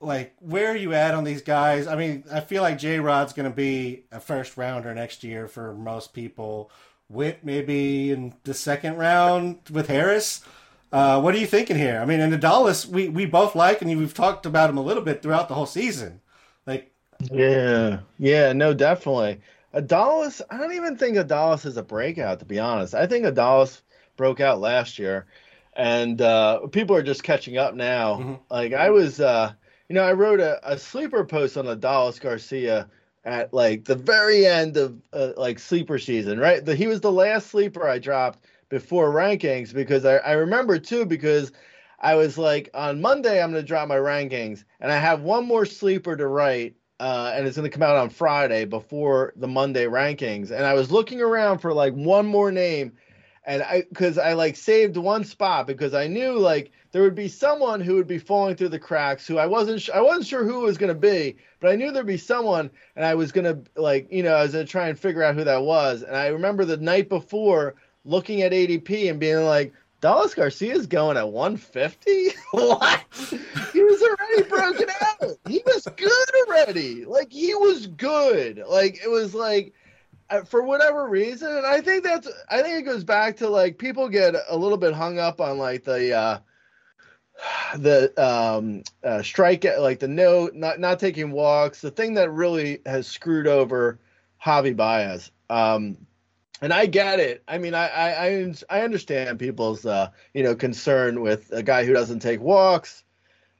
Like, where are you at on these guys? I mean, I feel like J Rod's going to be a first rounder next year for most people. Witt maybe in the second round with Harris. Uh, what are you thinking here? I mean, and Adolis, we, we both like, and we've talked about him a little bit throughout the whole season. Like, Yeah, yeah, no, definitely. Adolis, I don't even think Adolis is a breakout, to be honest. I think Adalis broke out last year, and uh, people are just catching up now. Mhm. Like I was, uh, you know, I wrote a, a sleeper post on Adolis Garcia at like the very end of uh, like sleeper season, right? The, he was the last sleeper I dropped before rankings because I, I remember too because I was like on Monday I'm going to drop my rankings and I have one more sleeper to write uh, and it's going to come out on Friday before the Monday rankings. And I was looking around for like one more name, and I because I like saved one spot because I knew like there would be someone who would be falling through the cracks who I wasn't sh- I wasn't sure who it was to be, but I knew there'd be someone, and I was to like you know I was to try and figure out who that was. And I remember the night before looking at ADP and being like. Adolis Garcia's going at 150? *laughs* what? He was already broken out. He was good already. Like he was good. Like it was like for whatever reason, and I think that's I think it goes back to like people get a little bit hung up on like the uh *sighs* the um uh strike like the no not not taking walks, the thing that really has screwed over Javi Baez. Um and I get it. I mean, I, I I I understand people's uh, you know concern with a guy who doesn't take walks.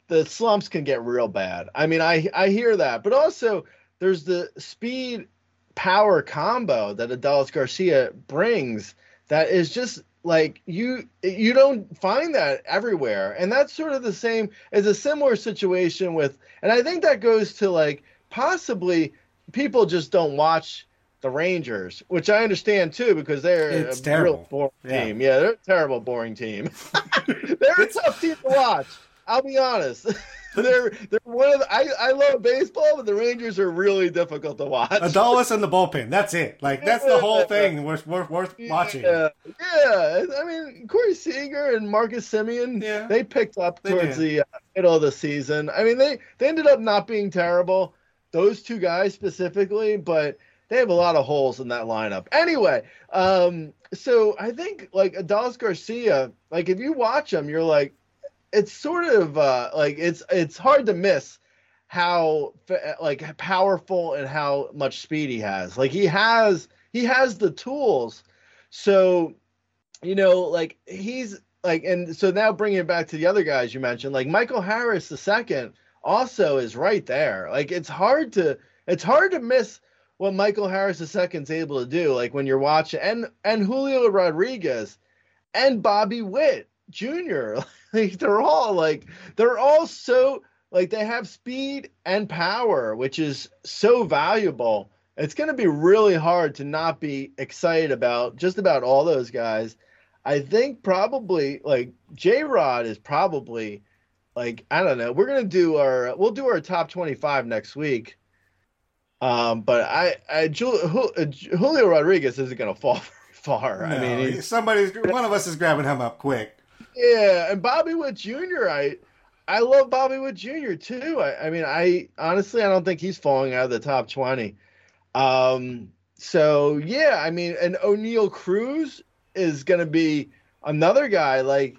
The slumps can get real bad. I mean, I I hear that, but also there's the speed power combo that Adolis Garcia brings that is just like you you don't find that everywhere, and that's sort of the same as a similar situation with, and I think that goes to like possibly people just don't watch the Rangers, which I understand too because they're It's a terrible. real boring Yeah. team. Yeah, they're a terrible, boring team. *laughs* they're a tough team to watch. I'll be honest. *laughs* they're they're one of the, I I love baseball, but the Rangers are really difficult to watch. Adolis in the bullpen. That's it. Like, that's the whole *laughs* thing worth, worth, worth watching. Yeah, yeah. I mean, Corey Seager and Marcus Semien, Yeah. they picked up They towards did. the uh, middle of the season. I mean, they they ended up not being terrible, those two guys specifically, but they have a lot of holes in that lineup. Anyway, um, so I think like Adolis Garcia, like if you watch him, you're like, it's sort of uh, like it's it's hard to miss how like powerful and how much speed he has. Like he has he has the tools. So, you know, like he's like, and so now bringing it back to the other guys you mentioned, like Michael Harris the second also is right there. Like it's hard to it's hard to miss what Michael Harris II's able to do. Like when you're watching and and Julio Rodriguez and Bobby Witt Jr. *laughs* like they're all like they're all so like they have speed and power, which is so valuable. It's going to be really hard to not be excited about just about all those guys. I think probably like J Rod is probably like I don't know. We're gonna do our we'll do our top twenty five next week. Um, but I, I Julio Rodriguez isn't gonna fall *laughs* very far. No, I mean, somebody's one of us is grabbing him up quick. Yeah, and Bobby Witt Jr. I I love Bobby Witt Jr. too. I, I mean, I honestly I don't think he's falling out of the top twenty. Um, so yeah, I mean, and Oneil Cruz is gonna be another guy like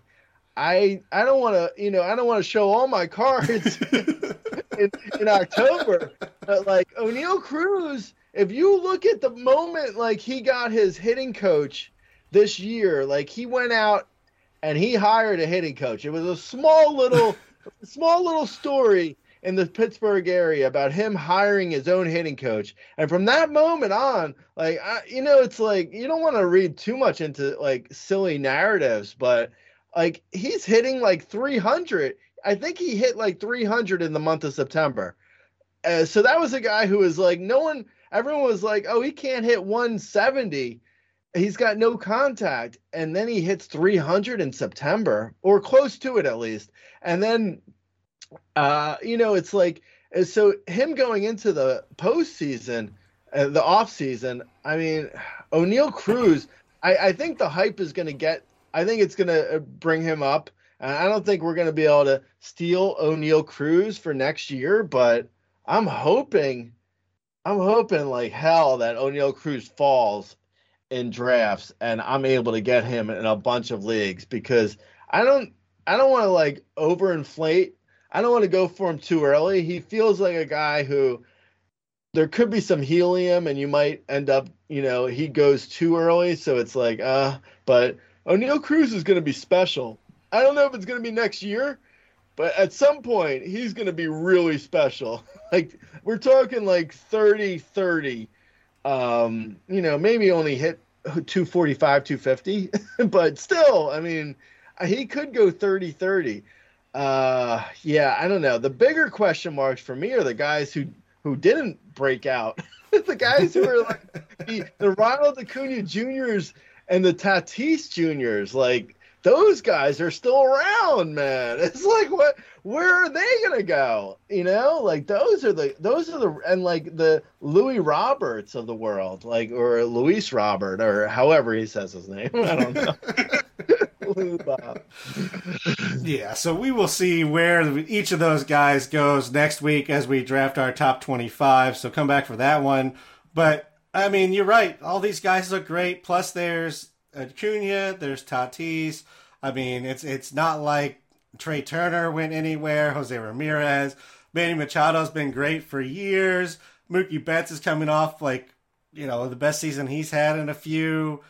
I I don't want to you know I don't want to show all my cards *laughs* in, in October, but like Oneil Cruz, if you look at the moment like he got his hitting coach this year, like he went out and he hired a hitting coach. It was a small little *laughs* small little story in the Pittsburgh area about him hiring his own hitting coach. And from that moment on, like I, you know, it's like you don't want to read too much into like silly narratives, but like he's hitting like 300. I think he hit like 300 in the month of September. Uh, so that was a guy who was like, no one, everyone was like, oh, he can't hit 170. He's got no contact. And then he hits 300 in September or close to it at least. And then, uh, you know, it's like, so him going into the postseason, uh, the offseason I mean, Oneil Cruz, I, I think the hype is going to get I think it's going to uh, bring him up. I don't think we're going to be able to steal Oneil Cruz for next year, but I'm hoping, I'm hoping like hell that Oneil Cruz falls in drafts and I'm able to get him in a bunch of leagues because I don't, I don't want to like overinflate. I don't want to go for him too early. He feels like a guy who there could be some helium and you might end up, you know, he goes too early. So it's like, uh, but Oneil Cruz is going to be special. I don't know if it's going to be next year, but at some point he's going to be really special. *laughs* like we're talking like 30 30. Um, you know, maybe only hit 245, 250, *laughs* but still, I mean, he could go 30 30. Uh, yeah, I don't know. The bigger question marks for me are the guys who who didn't break out. *laughs* the guys who are like *laughs* the, the Ronald Acuna Juniors and the Tatis Juniors, like those guys are still around, man. *laughs* It's like what where are they gonna go? You know, like those are the those are the and like the Louis Roberts of the world, like or Luis Robert or however he says his name. *laughs* I don't know. *laughs* yeah, so we will see where each of those guys goes next week as we draft our top 25. So come back for that one. But I mean, you're right. All these guys look great. Plus, there's Acuna, there's Tatis. I mean, it's it's not like Trea Turner went anywhere. Jose Ramirez, Manny Machado's been great for years. Mookie Betts is coming off like you know the best season he's had in a few.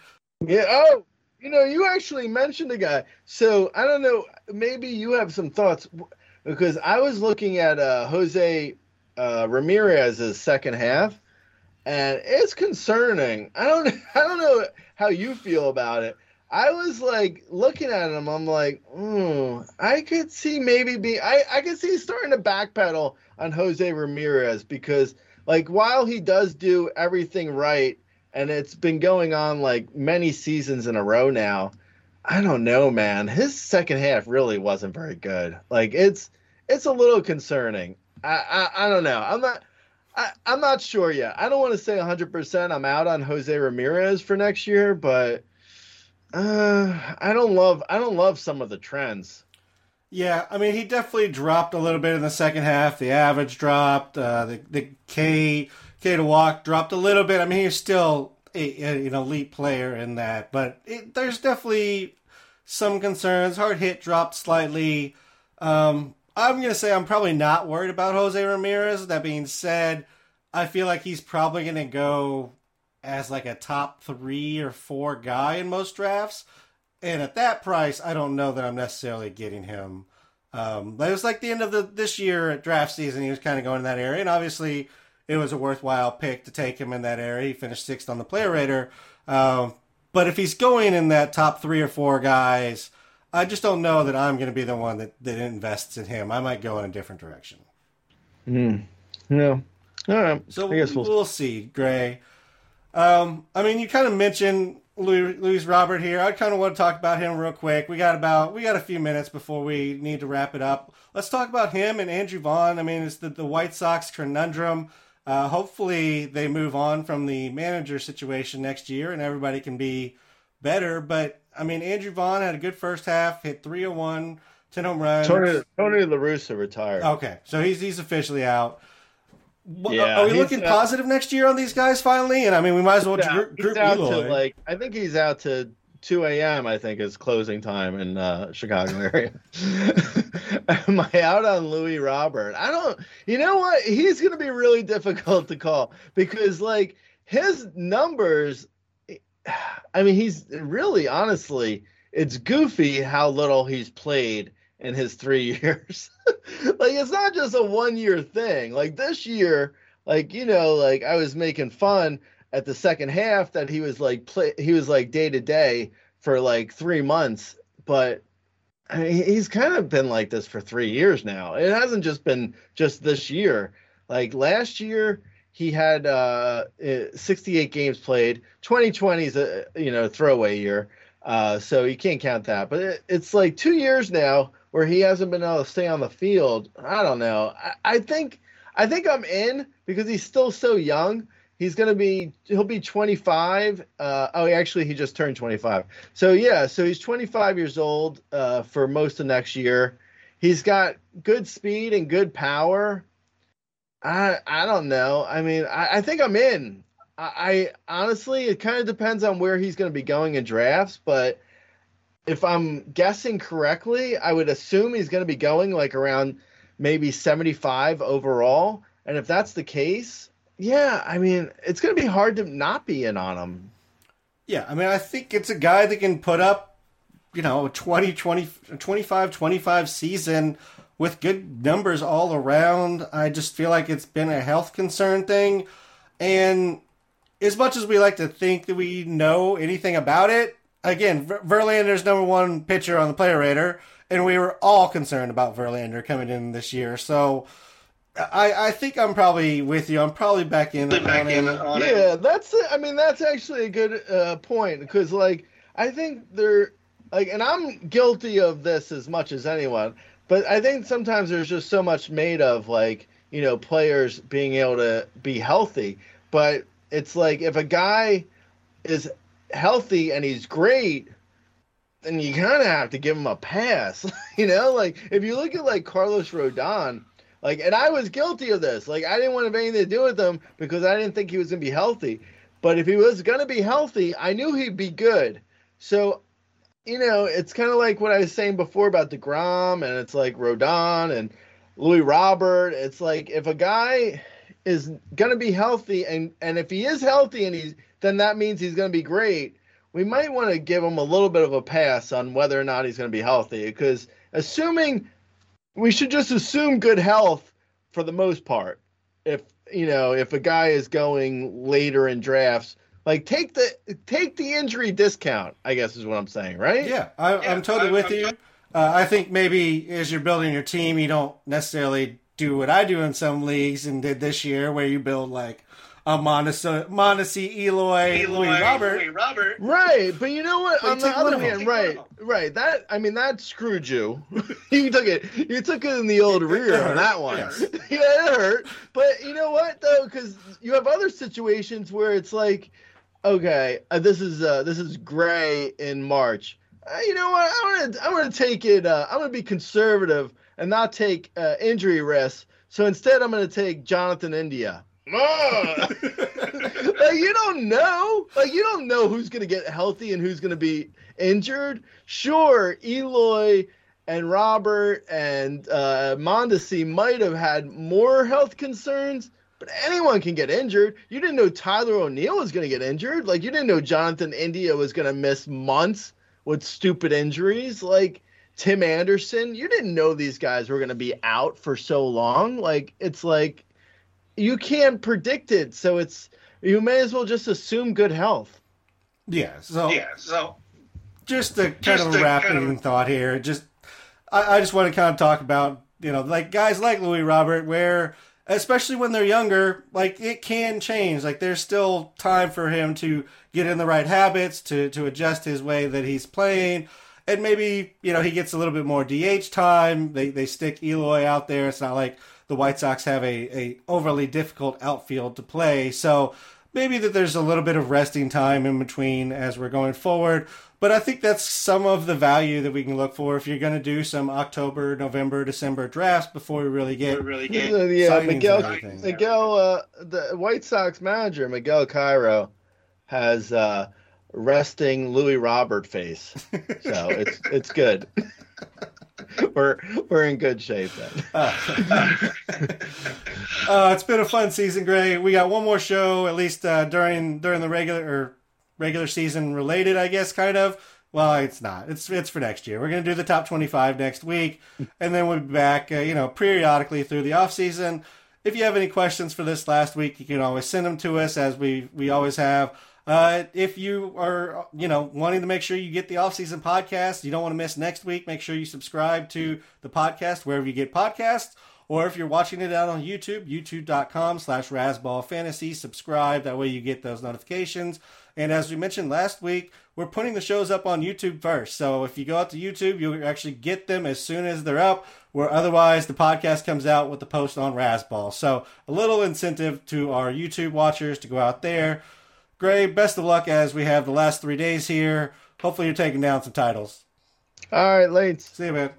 Yeah. Oh, you know, you actually mentioned a guy. So I don't know. Maybe you have some thoughts because I was looking at uh, Jose uh, Ramirez's second half and it's concerning. I don't *laughs* I don't know how you feel about it. I was like looking at him. I'm like, mm, I could see maybe be. I I could see starting to backpedal on Jose Ramirez because like while he does do everything right, and it's been going on like many seasons in a row now. I don't know, man. His second half really wasn't very good. Like it's it's a little concerning. I I, I don't know. I'm not. I, am not sure yet. I don't want to say 100% I'm out on Jose Ramirez for next year, but uh, I don't love I don't love some of the trends. Yeah, I mean he definitely dropped a little bit in the second half. The average dropped. Uh, the the K K to walk dropped a little bit. I mean he's still a, a, an elite player in that, but it, there's definitely some concerns. Hard hit dropped slightly. Um, I'm going to say I'm probably not worried about Jose Ramirez. That being said, I feel like he's probably going to go as like a top three or four guy in most drafts. And at that price, I don't know that I'm necessarily getting him. Um, but it was like the end of the this year at draft season. He was kind of going in that area, and obviously it was a worthwhile pick to take him in that area. He finished sixth on the player rater. Um, but if he's going in that top three or four guys, I just don't know that I'm going to be the one that, that invests in him. I might go in a different direction. Hmm. Yeah. All right. So I guess we'll, we'll. see, Grey. Um, I mean, you kind of mentioned Louis, Louis Robert here. I kind of want to talk about him real quick. We got about we got a few minutes before we need to wrap it up. Let's talk about him and Andrew Vaughn. I mean, it's the, the White Sox conundrum. Uh, hopefully, they move on from the manager situation next year, and everybody can be better. But I mean, Andrew Vaughn had a good first half, hit 301, 10 home runs. Tony Tony La Russa retired. Okay, so he's he's officially out. Yeah, are we looking out. positive next year on these guys finally? And I mean, we might as well group, group out Eloy. to like I think he's out to 2 a.m. I think is closing time in uh, Chicago area. *laughs* Am I out on Louis Robert? I don't. You know what? He's going to be really difficult to call because like his numbers. I mean, he's really honestly, it's goofy how little he's played in his three *laughs* years. like it's not just a one year thing. Like this year, like you know, like I was making fun at the second half that he was like play he was like day to day for like three months, but I mean, he's kind of been like this for three years now. It hasn't just been just this year. Like last year, he had uh, eh, 68 games played. 2020 is a you know throwaway year, uh, so you can't count that. But it, it's like two years now where he hasn't been able to stay on the field. I don't know. I, I think I think I'm in because he's still so young. He's gonna be he'll be 25. Uh, oh, actually, he just turned 25. So yeah, so he's 25 years old uh, for most of next year. He's got good speed and good power. I I don't know. I mean, I, I think I'm in. I, I honestly, it kind of depends on where he's going to be going in drafts, but if I'm guessing correctly, I would assume he's going to be going like around maybe 75 overall. And if that's the case, yeah, I mean, it's going to be hard to not be in on him. Yeah, I mean, I think it's a guy that can put up, you know, a 20, 20, 25, 25 season with good numbers all around. I just feel like it's been a health concern thing. And as much as we like to think that we know anything about it, again, Ver- Verlander's number one pitcher on the player rater, and we were all concerned about Verlander coming in this year. So I, I think I'm probably with you. I'm probably back in on him. Yeah, that's. I mean, that's actually a good uh, point because, like, I think they're like, and I'm guilty of this as much as anyone. But I think sometimes there's just so much made of like you know players being able to be healthy. But it's like if a guy is healthy and he's great, then you kind of have to give him a pass. *laughs* you know, like if you look at like Carlos Rodon, like, and I was guilty of this. Like, I didn't want to have anything to do with him because I didn't think he was going to be healthy. But if he was going to be healthy, I knew he'd be good. So, you know, it's kind of like what I was saying before about DeGrom, and it's like Rodon and Louis Robert. It's like if a guy is going to be healthy, and and if he is healthy, and he's then that means he's going to be great. We might want to give him a little bit of a pass on whether or not he's going to be healthy, because assuming we should just assume good health for the most part. If you know, if a guy is going later in drafts, like take the take the injury discount. I guess is what I'm saying, right? Yeah, I, I'm totally with you. Uh, I think maybe as you're building your team, you don't necessarily do what I do in some leagues and did this year, where you build like a Mondesi, Mondesi Eloy, Louis Robert. Right, but you know what? But On the other of hand, right, right. That I mean, that screwed you. *laughs* you took it. You took it in the old rear on that one. Yes. *laughs* yeah, it hurt. But you know what though? Because you have other situations where it's like, okay, uh, this is uh, this is Grey in March. Uh, you know what? I'm gonna I'm gonna take it. Uh, I'm gonna be conservative and not take uh, injury risks. So instead, I'm gonna take Jonathan India. *laughs* Like you don't know. Like you don't know who's gonna get healthy and who's gonna be injured. Sure, Eloy and Robert and uh, Mondesi might have had more health concerns, but anyone can get injured. You didn't know Tyler O'Neill was gonna get injured. Like you didn't know Jonathan India was gonna miss months with stupid injuries. Like Tim Anderson, you didn't know these guys were gonna be out for so long. Like it's like you can't predict it, so it's you may as well just assume good health. Yeah. So Yeah, so just a kind Just of a wrapping kind of- thought here. Just I, I just want to kind of talk about you know like guys like Louis Robert, where especially when they're younger, like it can change. Like there's still time for him to get in the right habits, to to adjust his way that he's playing. And maybe you know he gets a little bit more DH time. They they stick Eloy out there. It's not like the White Sox have a, a overly difficult outfield to play. So maybe that there's a little bit of resting time in between as we're going forward. But I think that's some of the value that we can look for if you're going to do some October, November, December drafts before we really get. really Yeah, get yeah Miguel. Miguel, uh, the White Sox manager Miguel Cairo has uh, resting Louis Robert face, so it's it's good. *laughs* *laughs* we're we're in good shape then. *laughs* Uh, it's been a fun season, Grey. We got one more show, at least uh, during during the regular or regular season related, I guess, kind of. Well, it's not. It's it's for next year. We're gonna do the top twenty five next week, and then we'll be back, uh, you know, periodically through the off season. If you have any questions for this last week, you can always send them to us, as we we always have. Uh, if you are, you know, wanting to make sure you get the off-season podcast, you don't want to miss next week, make sure you subscribe to the podcast wherever you get podcasts. Or if you're watching it out on YouTube, youtube.com slash razzballfantasy, subscribe. That way you get those notifications. And as we mentioned last week, we're putting the shows up on YouTube first. So if you go out to YouTube, you'll actually get them as soon as they're up, where otherwise the podcast comes out with the post on Razzball. So a little incentive to our YouTube watchers to go out there. Grey, best of luck as we have the last three days here. Hopefully you're taking down some titles. All right, Lates. See you, man.